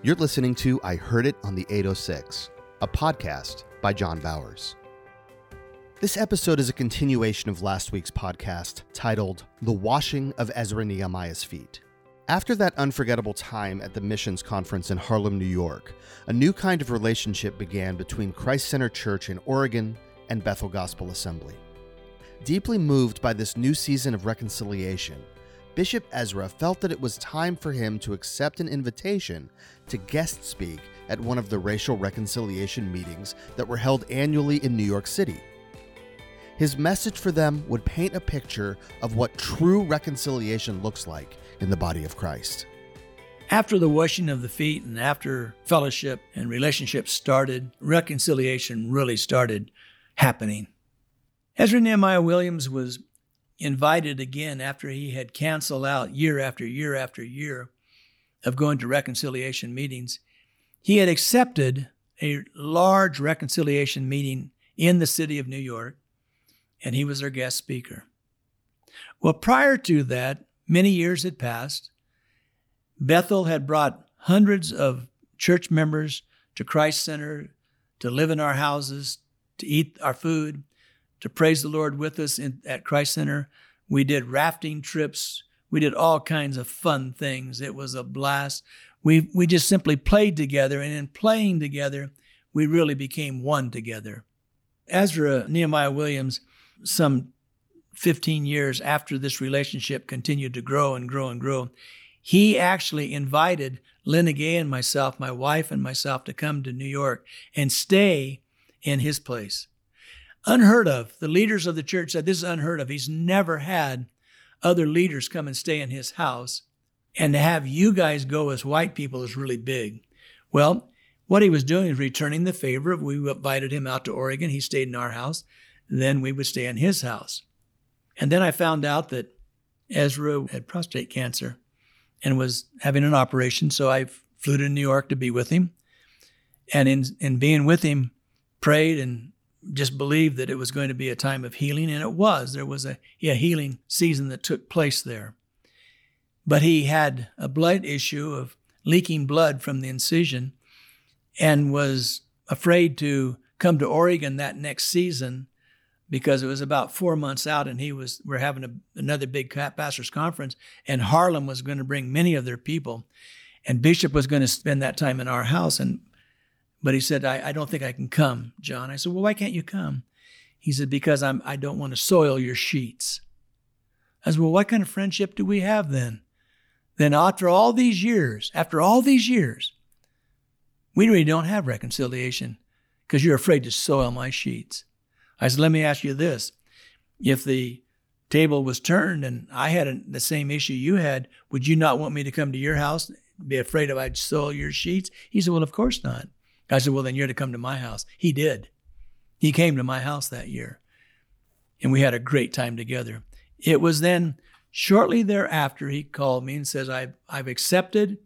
You're listening to I Heard It on the 806, a podcast by John Bowers. This episode is a continuation of last week's podcast titled The Washing of Ezra Nehemiah's Feet. After that unforgettable time at the missions conference in Harlem, New York, a new kind of relationship began between Christ Center Church in Oregon and Bethel Gospel Assembly. Deeply moved by this new season of reconciliation, Bishop Ezra felt that it was time for him to accept an invitation to guest speak at one of the racial reconciliation meetings that were held annually in New York City. His message for them would paint a picture of what true reconciliation looks like in the body of Christ. After the washing of the feet and after fellowship and relationships started, reconciliation really started happening. Ezra Nehemiah Williams was invited again after he had canceled out year after year after year of going to reconciliation meetings. He had accepted a large reconciliation meeting in the city of New York, and he was their guest speaker. Well, prior to that, many years had passed. Bethel had brought hundreds of church members to Christ Center to live in our houses, to eat our food, to praise the Lord with us in, at Christ Center. We did rafting trips. We did all kinds of fun things. It was a blast. We, we just simply played together, and in playing together, we really became one together. Ezra Nehemiah Williams, some 15 years after this relationship continued to grow and grow and grow, he actually invited Lynn Gay and myself, my wife and myself, to come to New York and stay in his place. Unheard of. The leaders of the church said this is unheard of. He's never had other leaders come and stay in his house. And to have you guys go as white people is really big. Well, what he was doing is returning the favor. We invited him out to Oregon. He stayed in our house. Then we would stay in his house. And then I found out that Ezra had prostate cancer and was having an operation. So I flew to New York to be with him. And in, in being with him, prayed and just believed that it was going to be a time of healing, and it was. There was a, a healing season that took place there. But he had a blood issue of leaking blood from the incision and was afraid to come to Oregon that next season because it was about four months out and he was we're having a, another big pastors conference and harlem was going to bring many of their people and bishop was going to spend that time in our house and but he said, I, I don't think I can come, John. I said, Well, why can't you come? He said, Because I'm, I don't want to soil your sheets. I said, Well, what kind of friendship do we have then? Then, after all these years, after all these years, we really don't have reconciliation because you're afraid to soil my sheets. I said, Let me ask you this. If the table was turned and I had the same issue you had, would you not want me to come to your house, and be afraid of I'd soil your sheets? He said, Well, of course not. I said, Well, then you're to come to my house. He did. He came to my house that year, and we had a great time together. It was then shortly thereafter he called me and says, I've, I've accepted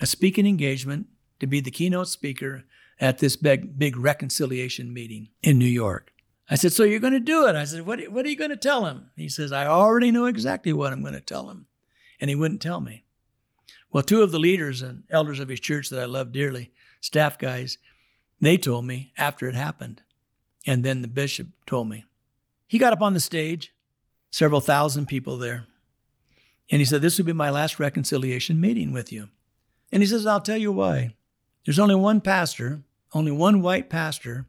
a speaking engagement to be the keynote speaker at this big, big reconciliation meeting in New York. I said, So you're going to do it? I said, What, what are you going to tell him? He says, I already know exactly what I'm going to tell him. And he wouldn't tell me. Well, two of the leaders and elders of his church that I love dearly staff guys, they told me after it happened. And then the bishop told me. He got up on the stage, several thousand people there. And he said, This would be my last reconciliation meeting with you. And he says, I'll tell you why. There's only one pastor, only one white pastor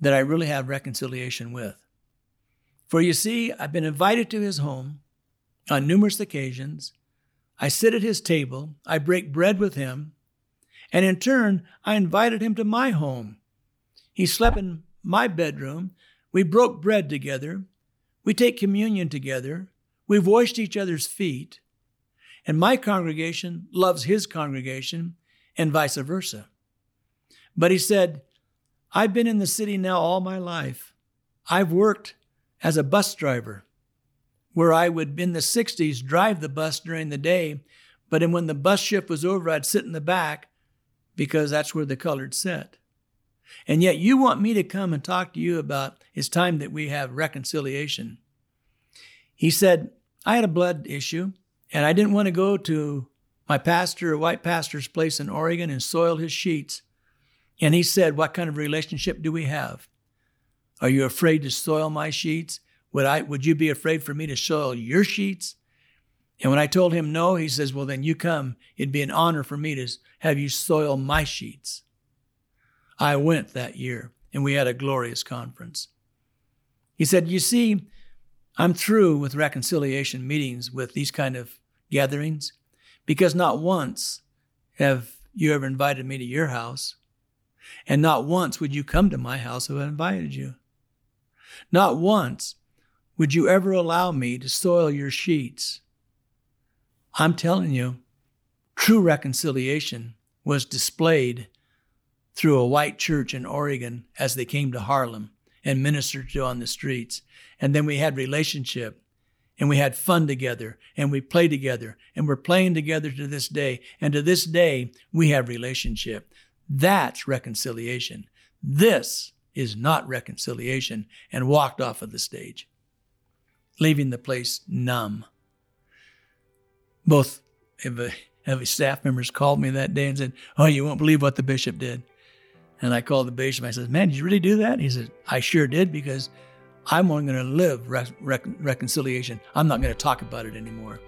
that I really have reconciliation with. For you see, I've been invited to his home on numerous occasions. I sit at his table, I break bread with him, and in turn, I invited him to my home. He slept in my bedroom. We broke bread together. We take communion together. We've washed each other's feet. And my congregation loves his congregation, and vice versa. But he said, I've been in the city now all my life. I've worked as a bus driver, where I would, in the 60s, drive the bus during the day, but when the bus shift was over, I'd sit in the back because that's where the colored sit. And yet you want me to come and talk to you about it's time that we have reconciliation. He said, I had a blood issue and I didn't want to go to my pastor, a white pastor's place in Oregon, and soil his sheets. And he said, What kind of relationship do we have? Are you afraid to soil my sheets? Would I would you be afraid for me to soil your sheets? And when I told him no, he says, Well, then you come. It'd be an honor for me to have you soil my sheets. I went that year, and we had a glorious conference. He said, You see, I'm through with reconciliation meetings with these kind of gatherings because not once have you ever invited me to your house. And not once would you come to my house if I invited you. Not once would you ever allow me to soil your sheets. I'm telling you, true reconciliation was displayed through a white church in Oregon as they came to Harlem and ministered to on the streets. And then we had relationship and we had fun together and we played together and we're playing together to this day. And to this day, we have relationship. That's reconciliation. This is not reconciliation and walked off of the stage, leaving the place numb. Both of the staff members called me that day and said, Oh, you won't believe what the bishop did. And I called the bishop. I said, Man, did you really do that? He said, I sure did because I'm only going to live reconciliation. I'm not going to talk about it anymore.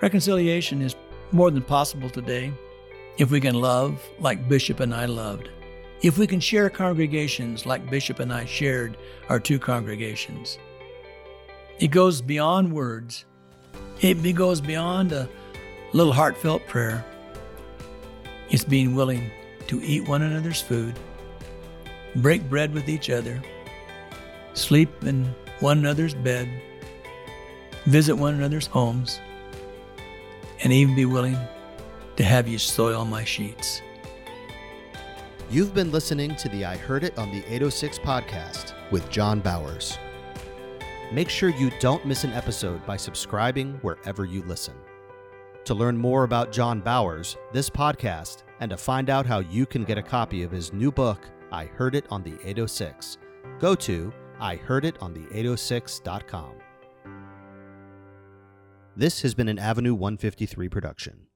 Reconciliation is more than possible today if we can love like Bishop and I loved. If we can share congregations like Bishop and I shared our two congregations. It goes beyond words, it goes beyond a little heartfelt prayer. It's being willing to eat one another's food, break bread with each other, sleep in one another's bed, visit one another's homes, and even be willing to have you soil my sheets. You've been listening to the I Heard It on the 806 podcast with John Bowers. Make sure you don't miss an episode by subscribing wherever you listen. To learn more about John Bowers, this podcast, and to find out how you can get a copy of his new book, I Heard It on the 806, go to ihearditonthe806.com. This has been an Avenue 153 production.